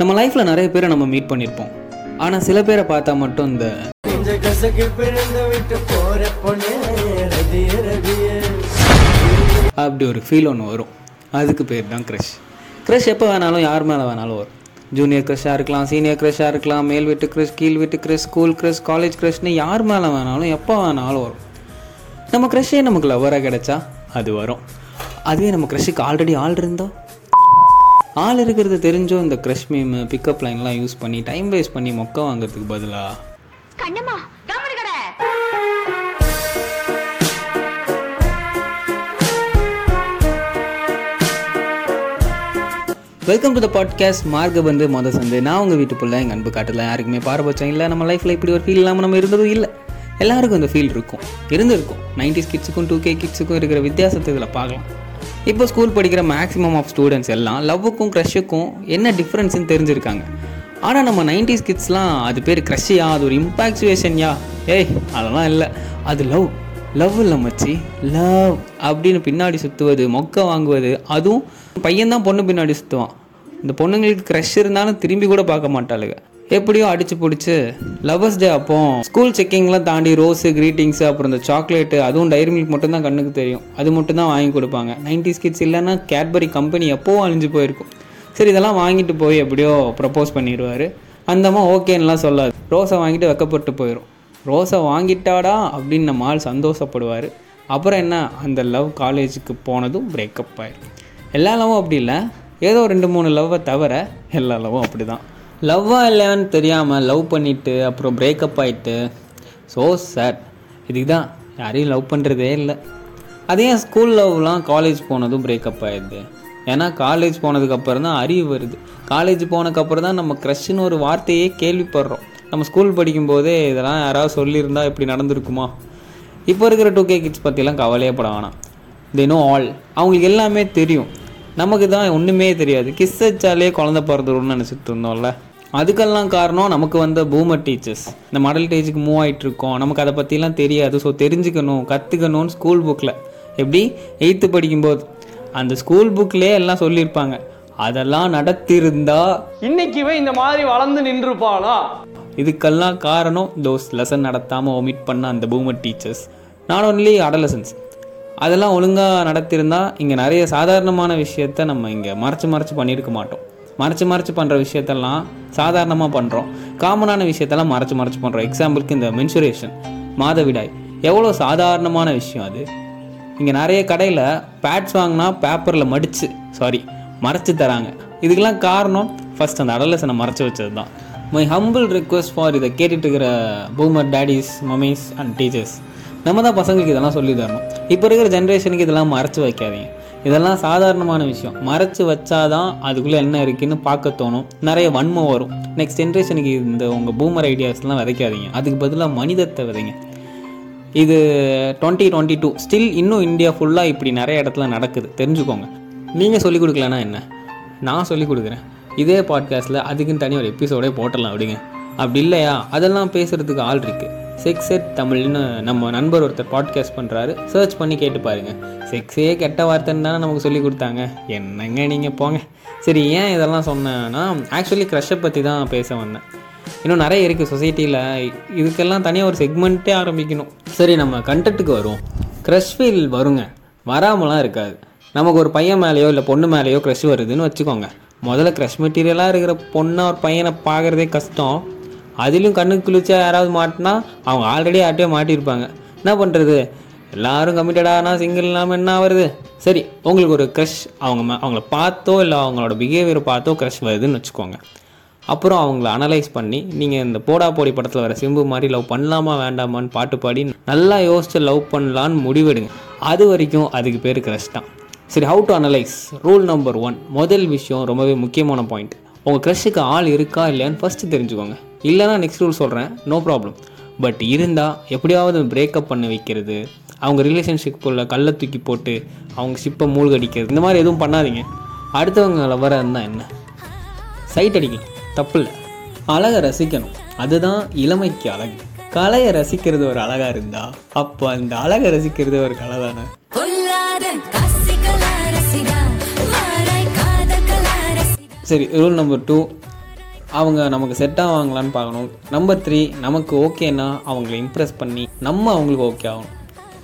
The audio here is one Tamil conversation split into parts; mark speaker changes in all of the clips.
Speaker 1: நம்ம லைஃப்பில் நிறைய பேரை நம்ம மீட் பண்ணியிருப்போம் ஆனால் சில பேரை பார்த்தா மட்டும் இந்த அப்படி ஒரு ஃபீல் ஒன்று வரும். அதுக்கு பேர் தான் க்ரஷ் க்ரஷ் எப்போ வேணாலும் யார் மேலே வேணாலும் வரும். ஜூனியர் க்ரஷ்ஷாக இருக்கலாம் சீனியர் க்ரஷ்ஷாக இருக்கலாம் மேல் வீட்டு க்ரஷ் கீழ் வீட்டு க்ரஷ் ஸ்கூல் க்ரஷ் காலேஜ் க்ரஷ்னு யார் மேலே வேணாலும் எப்போ வேணாலும் வரும். நம்ம க்ரஷ்ஷே நமக்கு லவ்வராக கிடைச்சா அது வரும். அதுவே நம்ம க்ரஷ்ஷுக்கு ஆல்ரெடி ஆள் இருந்தால் ஆள் இருக்கிறது தெரிஞ்சும் இந்த க்ரஷ் மீம் பிக்கப் லைன்லாம் யூஸ் பண்ணி டைம் வேஸ்ட் பண்ணி மொக்க வாங்குறதுக்கு பதிலாக வெல்கம் டு த பாட்காஸ்ட் மார்க்க வந்து மொத சந்து நான் உங்கள் வீட்டு பிள்ளை எங்கள் அன்பு காட்டல. யாருக்குமே பாரபட்சம் இல்லை. நம்ம லைஃப்பில் இப்படி ஒரு ஃபீல் இல்லாமல் நம்ம இருந்ததும் இல்லை. எல்லாருக்கும் இந்த ஃபீல் இருக்கும். இருந்திருக்கும். நைன்டிஸ் கிட்ஸுக்கும் டூ கே கிட்ஸுக்கும் இருக்கிற வித்தியாசத்தை இதில் பார்க்கலாம். இப்போ ஸ்கூல் படிக்கிற மேக்ஸிமம் ஆஃப் ஸ்டூடெண்ட்ஸ் எல்லாம் லவ்வுக்கும் க்ரஷுக்கும் என்ன டிஃப்ரென்ஸ்னு தெரிஞ்சிருக்காங்க. ஆனால் நம்ம நைன்டிஸ் கிட்ஸ்லாம் அது பேர் க்ரஷ்ஷியா அது ஒரு இம்பாக்சுவேஷன்யா ஏய் அதெல்லாம் இல்லை. அது லவ் லவ் இல்லை மச்சி. லவ் அப்படின்னு பின்னாடி சுற்றுவது மொக்க வாங்குவது அதுவும் பையன்தான் பொண்ணு பின்னாடி சுற்றுவான் இந்த பொண்ணுங்களுக்கு க்ரஷ் இருந்தாலும் திரும்பி கூட பார்க்க மாட்டாளுங்க எப்படியோ அடிச்சு பிடிச்சி லவர்ஸ் டே அப்போ ஸ்கூல் செக்கிங்லாம் தாண்டி ரோஸு க்ரீட்டிங்ஸு அப்புறம் இந்த சாக்லேட்டு அதுவும் டைரி மில்க் மட்டும்தான் கண்ணுக்கு தெரியும். அது மட்டும் தான் வாங்கி கொடுப்பாங்க. நைன்டிஸ் கிட்ஸ் இல்லைன்னா கேட்பரி கம்பெனி எப்போவும் அழிஞ்சு போயிருக்கும். சரி இதெல்லாம் வாங்கிட்டு போய் எப்படியோ ப்ரப்போஸ் பண்ணிடுவார். அந்தம்மா ஓகேன்னெலாம் சொல்லாது. ரோஸை வாங்கிட்டு வெக்கப்பட்டு போயிடும் ரோஸை வாங்கிட்டாடா அப்படின்னு நம்ம ஆள் சந்தோஷப்படுவார். அப்புறம் என்ன? அந்த லவ் காலேஜுக்கு போனதும் பிரேக்கப் ஆயிடும் எல்லா லவ்வும் அப்படி இல்லை. ஏதோ ரெண்டு மூணு லவ்வை தவிர எல்லா லவ்வும் அப்படி தான் லவ்வா இல்லையான்னு தெரியாமல் லவ் பண்ணிவிட்டு அப்புறம் பிரேக்கப் ஆகிட்டு ஸோ சார் இதுக்கு தான் யாரையும் லவ் பண்ணுறதே இல்லை. அதே ஏன் ஸ்கூல் லவ்லாம் காலேஜ் போனதும் பிரேக்கப் ஆகிடுது ஏன்னா காலேஜ் போனதுக்கப்புறம் தான் அறிவு வருது. காலேஜ் போனதுக்கப்புறம் தான் நம்ம க்ரஷ்னு ஒரு வார்த்தையே கேள்விப்படுறோம். நம்ம ஸ்கூல் படிக்கும்போதே இதெல்லாம் யாராவது சொல்லியிருந்தா இப்படி நடந்திருக்குமா? இப்போ இருக்கிற டூ கே கிட்ஸ் பற்றிலாம் கவலையே பட வேணாம். தே நோ ஆல் அவங்களுக்கு எல்லாமே தெரியும். நமக்கு தான் ஒன்றுமே தெரியாது. கிஸ் வச்சாலே குழந்த பிறந்துடும் நினச்சிட்டு இருந்தோம்ல. அதுக்கெல்லாம் காரணம் நமக்கு வந்த பூமர் டீச்சர்ஸ் இந்த மாடல் டேஜுக்கு மூவ் ஆகிட்டு இருக்கோம் நமக்கு அதை பற்றிலாம் தெரியாது. ஸோ தெரிஞ்சுக்கணும் கற்றுக்கணும்னு ஸ்கூல் புக்கில் எப்படி? எயித்து படிக்கும்போது. அந்த ஸ்கூல் புக்லேயே எல்லாம் சொல்லியிருப்பாங்க. அதெல்லாம் நடத்திருந்தா
Speaker 2: இன்னைக்கு இவன் இந்த மாதிரி வளர்ந்து நின்றுப்பாளா?
Speaker 1: இதுக்கெல்லாம் காரணம் தோஸ் லெசன் நடத்தாமல் ஒமிட் பண்ண அந்த boomer teachers not only adolescents அதெல்லாம் ஒழுங்காக நடத்தியிருந்தா இங்கே நிறைய சாதாரணமான விஷயத்த நம்ம இங்கே மறைச்சு மறைச்சு பண்ணியிருக்க மாட்டோம். மறைச்சு மறைச்சு பண்ணுற விஷயத்தெல்லாம் சாதாரணமாக பண்ணுறோம் காமனான விஷயத்தெல்லாம் மறைச்சு மறைச்சு பண்ணுறோம் எக்ஸாம்பிளுக்கு இந்த மென்சுரேஷன் மாதவிடாய். எவ்வளோ சாதாரணமான விஷயம் அது? இங்கே நிறைய கடையில் பேட்ஸ் வாங்கினா பேப்பரில் மடித்து சாரி மறைச்சு தராங்க. இதுக்கெல்லாம் காரணம் ஃபஸ்ட் அந்த அடலசனை மறைச்சு வச்சது தான் மை ஹம்பிள் ரிக்வெஸ்ட் ஃபார் இதை கேட்டுட்டு இருக்கிற boomer daddies mummies and teachers நம்ம தான் பசங்களுக்கு இதெல்லாம் சொல்லி தரணும். இப்போ இருக்கிற ஜென்ரேஷனுக்கு இதெல்லாம் மறைச்சி வைக்காதீங்க. இதெல்லாம் சாதாரணமான விஷயம். மறைச்சு வச்சாதான் அதுக்குள்ளே என்ன இருக்குன்னு பார்க்க தோணும். நிறைய வன்மம் வரும். நெக்ஸ்ட் ஜென்ரேஷனுக்கு இந்த உங்கள் பூமர் ஐடியாஸ்லாம் விதைக்காதீங்க. அதுக்கு பதிலாக மனிதத்தை விதைங்க. இது டுவெண்ட்டி டுவெண்ட்டி டூ ஸ்டில் இன்னும் இந்தியா ஃபுல்லாக இப்படி நிறைய இடத்துல நடக்குது. தெரிஞ்சுக்கோங்க. நீங்கள் சொல்லிக் கொடுக்கலன்னா என்ன? நான் சொல்லிக் கொடுக்குறேன். இதே பாட்காஸ்ட்டில் அதுக்குன்னு தனி ஒரு எபிசோடே போட்டலாம் அப்படிங்க அப்படி இல்லையா? அதெல்லாம் பேசுகிறதுக்கு ஆள் இருக்குது செக்ஸ் எட் தமிழ்னு நம்ம நண்பர் ஒருத்தர் பாட்காஸ்ட் பண்ணுறாரு சர்ச் பண்ணி கேட்டு பாருங்கள் செக்ஸே கெட்ட வார்த்தைன்னு தானே நமக்கு சொல்லி கொடுத்தாங்க. என்னங்க நீங்கள் போங்க. சரி ஏன் இதெல்லாம் சொன்னேன்னா ஆக்சுவலி க்ரஷ்ஷை பற்றி தான் பேச வந்தேன். இன்னும் நிறைய இருக்குது சொசைட்டியில் இதுக்கெல்லாம் தனியாக ஒரு செக்மெண்ட்டே ஆரம்பிக்கணும். சரி நம்ம கண்டென்ட்டுக்கு வரும் க்ரஷ் ஃபீல் வருங்க. வராமலாம் இருக்காது. நமக்கு ஒரு பையன் மேலேயோ இல்லை பொண்ணு மேலேயோ க்ரஷ் வருதுன்னு வச்சுக்கோங்க. முதல்ல க்ரஷ் மெட்டீரியலாக இருக்கிற பொண்ணை ஒரு பையனை பார்க்குறதே கஷ்டம். அதிலும் கண்ணுக்கு குளிச்சா யாராவது மாட்டினா அவங்க ஆல்ரெடி ஆட்டே மாட்டியிருப்பாங்க. என்ன பண்ணுறது எல்லாரும் கமிட்டடானா சிங்கிள் இல்லாமல் என்ன வருது சரி உங்களுக்கு ஒரு க்ரஷ் அவங்க அவங்கள பார்த்தோ இல்லை அவங்களோட பிஹேவியரை பார்த்தோ க்ரஷ் வருதுன்னு வச்சுக்கோங்க. அப்புறம் அவங்கள அனலைஸ் பண்ணி நீங்கள் இந்த போடா போடி படத்தில் வர சிம்பு மாதிரி லவ் பண்ணலாமா வேண்டாமான்னு பாட்டு பாடி நல்லா யோசிச்சு லவ் பண்ணலான்னு முடிவெடுங்க. அது வரைக்கும் அதுக்கு பேர் க்ரஷ் தான். சரி how to analyse rule number one முதல் விஷயம் ரொம்பவே முக்கியமான பாயிண்ட் உங்கள் க்ரஷுக்கு ஆள் இருக்கா இல்லையான்னு ஃபஸ்ட்டு தெரிஞ்சுக்கோங்க. இல்லைன்னா நெக்ஸ்ட் ரூல் சொல்கிறேன் நோ ப்ராப்ளம் பட் இருந்தால் எப்படியாவது பிரேக்கப் பண்ண வைக்கிறது அவங்க ரிலேஷன்ஷிப்புள்ள கல்லை தூக்கி போட்டு அவங்க ஷிப்பை மூழ்கடிக்கிறது இந்த மாதிரி எதுவும் பண்ணாதீங்க. அடுத்தவங்க லவராக இருந்தால் என்ன? சைட் அடிக்கலாம் தப்பு இல்லை அழகை ரசிக்கணும். அதுதான் இளமைக்கு அழகு. கலையை ரசிக்கிறது ஒரு அழகா இருந்தா அப்போ அந்த அழகை ரசிக்கிறது ஒரு கலை தானே. சரி ரூல் நம்பர் டூ அவங்க நமக்கு செட் ஆவாங்களான்னு பார்க்கணும். நம்பர் த்ரீ நமக்கு ஓகேனா அவங்கள இம்ப்ரெஸ் பண்ணி நம்ம அவங்களுக்கு ஓகே ஆகணும்.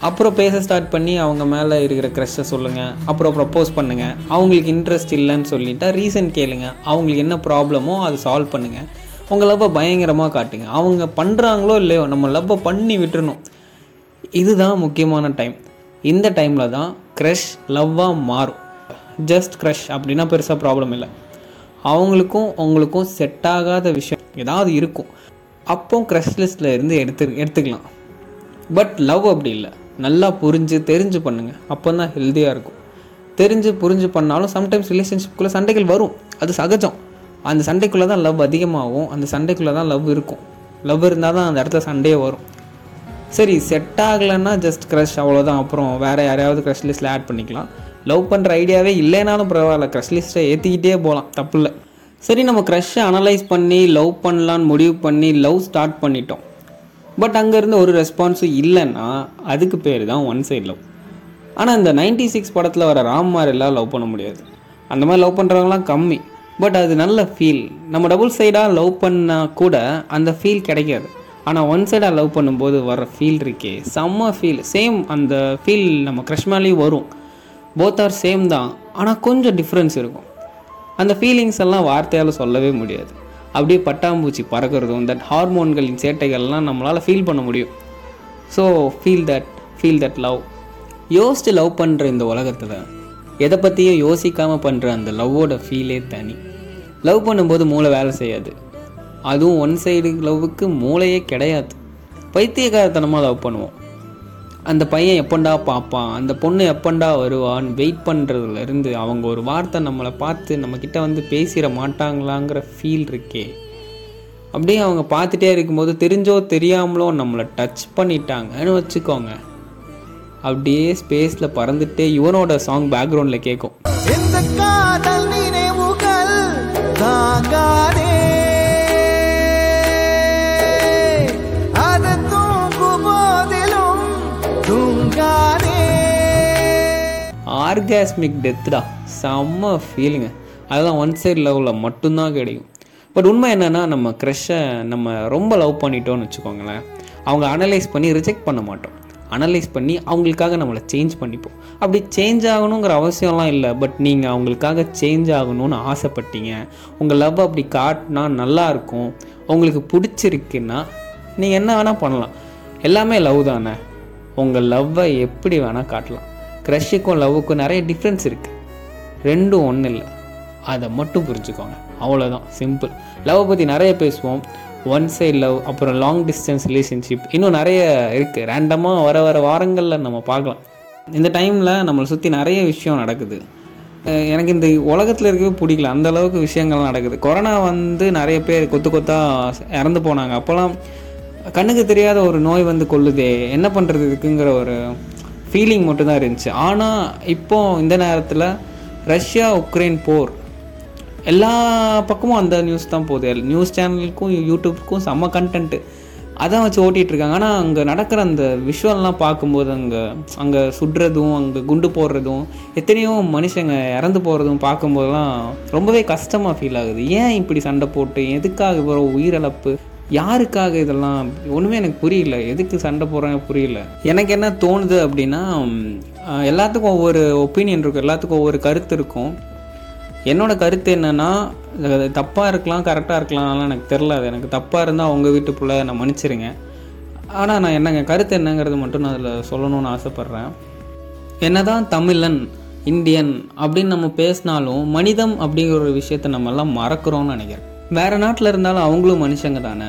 Speaker 1: அப்புறம் பேச ஸ்டார்ட் பண்ணி அவங்க மேலே இருக்கிற க்ரஷ்ஷை சொல்லுங்கள் அப்புறம் ப்ரப்போஸ் பண்ணுங்கள் அவங்களுக்கு இன்ட்ரெஸ்ட் இல்லைன்னு சொல்லிட்டா ரீசன் கேளுங்க. அவங்களுக்கு என்ன ப்ராப்ளமோ அதை சால்வ் பண்ணுங்கள் உங்கள் லவ்வை பயங்கரமாக காட்டுங்க. அவங்க பண்ணுறாங்களோ இல்லையோ நம்ம லவ்வை பண்ணி விட்டுறணும். இதுதான் முக்கியமான டைம் இந்த டைமில் தான் க்ரஷ் லவ்வாக மாறும். ஜஸ்ட் க்ரஷ் அப்படின்னா பெருசாக ப்ராப்ளம் இல்லை. அவங்களுக்கும் உங்களுக்கும் செட் ஆகாத விஷயம் ஏதாவது இருக்கும். அப்போ க்ரஷ் லிஸ்ட்டில் இருந்து எடுத்து எடுத்துக்கலாம். பட் லவ் அப்படி இல்லை. நல்லா புரிஞ்சு தெரிஞ்சு பண்ணுங்கள் அப்போ தான் ஹெல்த்தியாக இருக்கும். தெரிஞ்சு புரிஞ்சு பண்ணாலும் சம்டைம்ஸ் ரிலேஷன்ஷிப்குள்ளே சண்டைகள் வரும். அது சகஜம். அந்த சண்டைக்குள்ளே தான் லவ் அதிகமாகும். அந்த சண்டைக்குள்ளே தான் லவ் இருக்கும். லவ் இருந்தால் தான் அந்த இடத்துல சண்டையே வரும். சரி செட் ஆகலைன்னா ஜஸ்ட் க்ரஷ் அவ்வளோதான் அப்புறம் வேறு யாரையாவது க்ரஷ் லிஸ்ட்டில் ஆட் பண்ணிக்கலாம். லவ் பண்ணுற ஐடியாவே இல்லைனாலும் பரவாயில்ல. க்ரஷ் லிஸ்ட்டை ஏற்றிக்கிட்டே போகலாம் தப்பு இல்லை சரி நம்ம க்ரஷ்ஷை அனலைஸ் பண்ணி லவ் பண்ணலான்னு முடிவு பண்ணி லவ் ஸ்டார்ட் பண்ணிட்டோம். பட் அங்கேருந்து ஒரு ரெஸ்பான்ஸும் இல்லைன்னா அதுக்கு பேர் தான் ஒன் சைட் லவ் ஆனால் இந்த நைன்டி சிக்ஸ் படத்தில் வர ராம்மார் எல்லாம் லவ் பண்ண முடியாது. அந்த மாதிரி லவ் பண்ணுறவங்களாம் கம்மி. பட் அது நல்ல ஃபீல் நம்ம டபுள் சைடாக லவ் பண்ணால் கூட அந்த ஃபீல் கிடைக்காது. ஆனால் ஒன் சைடாக லவ் பண்ணும்போது வர ஃபீல் இருக்கே. செம்ம ஃபீல் சேம் அந்த ஃபீல் நம்ம க்ரஷ் மேலேயும் வரும். போத் ஆர் சேம் தான். ஆனால் கொஞ்சம் டிஃப்ரென்ஸ் இருக்கும். அந்த ஃபீலிங்ஸ் எல்லாம் வார்த்தையால் சொல்லவே முடியாது. அப்படியே பட்டாம்பூச்சி பறக்கிறதும் தட் ஹார்மோன்களின் சேட்டைகள்லாம் நம்மளால் ஃபீல் பண்ண முடியும். So feel that feel that love யோசித்து லவ் பண்ணுற இந்த உலகத்தில் எதை பற்றியும் யோசிக்காமல் பண்ணுற அந்த லவ்வோட ஃபீலே தனி. லவ் பண்ணும்போது மூளை வேலை செய்யாது. அதுவும் ஒன் சைடு லவ்வுக்கு மூளையே கிடையாது. பைத்தியக்காரத்தனமாக லவ் பண்ணுவோம். அந்த பையன் எப்பண்டா பார்ப்பான் அந்த பொண்ணு எப்பண்டா வருவான்னு வெயிட் பண்ணுறதுலேருந்து அவங்க ஒரு வார்த்தை நம்மளை பார்த்து நம்மக்கிட்ட வந்து பேசிட மாட்டாங்களாங்கிற ஃபீல் இருக்கே. அப்படியே அவங்க பார்த்துட்டே இருக்கும்போது தெரிஞ்சோ தெரியாமலோ நம்மளை டச் பண்ணிட்டாங்கன்னு வச்சுக்கோங்க. அப்படியே ஸ்பேஸில் பறந்துட்டே இவனோட சாங் பேக்ரவுண்டில் கேட்கும் ஆர்காஸ்மிக் டெத்துடா செம்ம ஃபீலிங்கு அதெல்லாம் ஒன் சைடு லெவலில் மட்டும்தான் கிடைக்கும். பட் உண்மை என்னென்னா நம்ம க்ரஷ்ஷை நம்ம ரொம்ப லவ் பண்ணிட்டோம்னு வச்சுக்கோங்களேன். அவங்க அனலைஸ் பண்ணி ரிஜெக்ட் பண்ண மாட்டோம். அனலைஸ் பண்ணி அவங்களுக்காக நம்மளை சேஞ்ச் பண்ணிப்போம். அப்படி சேஞ்ச் ஆகணுங்கிற அவசியம்லாம் இல்லை. பட் நீங்கள் அவங்களுக்காக சேஞ்ச் ஆகணும்னு ஆசைப்பட்டீங்க. உங்கள் லவ் அப்படி காட்டினா நல்லா இருக்கும். உங்களுக்கு பிடிச்சிருக்குன்னா நீங்கள் என்ன வேணால் பண்ணலாம். எல்லாமே லவ் தானே. உங்கள் லவ்வை எப்படி வேணால் காட்டலாம். க்ரஷுக்கும் லவ்வுக்கும் நிறைய டிஃப்ரென்ஸ் இருக்குது ரெண்டும் ஒன்றும் இல்லை. அதை மட்டும் புரிஞ்சுக்கோங்க. அவ்வளோதான் சிம்பிள் லவ்வை பற்றி நிறைய பேசுவோம். ஒன் சைடு லவ் அப்புறம் லாங் டிஸ்டன்ஸ் ரிலேஷன்ஷிப் இன்னும் நிறைய இருக்குது ரேண்டமாக வர வர வாரங்களில் நம்ம பார்க்கலாம். இந்த டைமில் நம்மளை சுற்றி நிறைய விஷயம் நடக்குது. எனக்கு இந்த உலகத்தில் இருக்கவே பிடிக்கல. அந்த அளவுக்கு விஷயங்கள்லாம் நடக்குது. கொரோனா வந்து நிறைய பேர் கொத்து கொத்தாக இறந்து போனாங்க. அப்போல்லாம் கண்ணுக்கு தெரியாத ஒரு நோய் வந்து கொள்ளுதே. என்ன பண்ணுறது இதுக்குங்கிற ஒரு ஃபீலிங் மட்டும்தான் இருந்துச்சு. ஆனால் இப்போ இந்த நேரத்தில் ரஷ்யா உக்ரைன் போர் எல்லா பக்கமும் அந்த நியூஸ் தான் போகுது. நியூஸ் சேனலுக்கும் யூடியூப்க்கும் செம்ம கண்டென்ட்டு அதான் வச்சு ஓட்டிகிட்ருக்காங்க ஆனால் அங்கே நடக்கிற அந்த விஷுவல்லாம் பார்க்கும்போது அங்கே அங்கே சுடுறதும் அங்கே குண்டு போடுறதும் எத்தனையோ மனுஷங்க இறந்து போகிறதும் பார்க்கும்போதெல்லாம் ரொம்பவே கஷ்டமாக ஃபீல் ஆகுது. ஏன் இப்படி சண்டை போட்டு எதுக்காக இவ்வளோ உயிரிழப்பு? யாருக்காக இதெல்லாம்? ஒன்றுமே எனக்கு புரியல. எதுக்கு சண்டை போடுறாங்க புரியல. எனக்கு என்ன தோணுது அப்படின்னா எல்லாத்துக்கும் ஒவ்வொரு ஒப்பீனியன் இருக்கும். எல்லாத்துக்கும் ஒவ்வொரு கருத்து இருக்கும். என்னோட கருத்து என்னென்னா தப்பாக இருக்கலாம் கரெக்டாக இருக்கலாம்லாம் எனக்கு தெரில அது எனக்கு தப்பாக இருந்தால் அவங்க வீட்டு பிள்ளை நான் மன்னிச்சிருங்க. ஆனால் நான் என்னங்க கருத்து என்னங்கிறது மட்டும் நான் அதில் சொல்லணும்னு ஆசைப்பட்றேன். என்ன தான் தமிழன் இந்தியன் அப்படின்னு நம்ம பேசினாலும் மனிதம் அப்படிங்கிற ஒரு விஷயத்தை நம்ம எல்லாம் மறக்கிறோம்னு நினைக்கிறேன். வேற நாட்டில் இருந்தாலும் அவங்களும் மனுஷங்க தானே?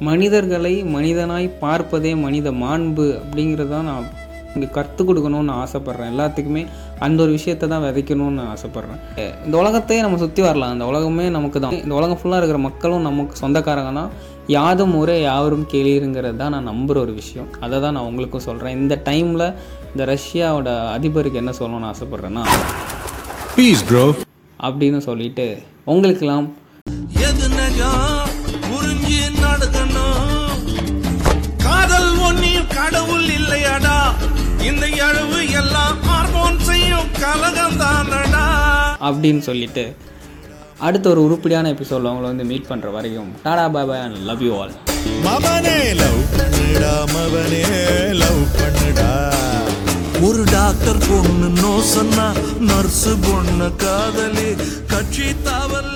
Speaker 1: மனிதர்களை மனிதனாய் பார்ப்பதே மனித மாண்பு அப்படிங்கிறதான் நான் இங்கே கற்றுக் கொடுக்கணும்னு ஆசைப்பட்றேன். எல்லாத்துக்குமே அந்த ஒரு விஷயத்தை தான் விதைக்கணும்னு ஆசைப்பட்றேன். இந்த உலகத்தையே நம்ம சுற்றி வரலாம். அந்த உலகமே நமக்கு தான். இந்த உலகம் ஃபுல்லாக இருக்கிற மக்களும் நமக்கு சொந்தக்காரங்க தான் யாதும் ஊரே யாவரும் கேளீருங்கிறது தான் நான் நம்புகிற ஒரு விஷயம். அதை தான் நான் உங்களுக்கும் சொல்கிறேன் இந்த டைமில் இந்த ரஷ்யாவோட அதிபருக்கு என்ன சொல்லணும்னு ஆசைப்பட்றேன்னா
Speaker 3: Peace, bro.
Speaker 1: அப்படின்னு சொல்லிட்டு உங்களுக்கெல்லாம்
Speaker 4: நிஜம் புரிஞ்சு நடக்கணும் காதல் ஒன்னில் கடவுள் இல்லையடா. இந்த எழுவு எல்லாம் ஹார்மோன் செய்யும் கலகம் தானடா.
Speaker 1: அப்படின்னு சொல்லிட்டு அடுத்த ஒரு உருப்படியான எபிசோடில் உங்களை வந்து மீட் பண்ணுற வரைக்கும் tata bye bye and love you all
Speaker 5: மவனே லவ் பண்ணுடா மவனே லவ் பண்ணுடா.
Speaker 4: ஒரு டாக்டர் பொண்ணு நோ சொன்னா நர்ஸ் பொண்ணு காதலி கட்சி தாவல்லி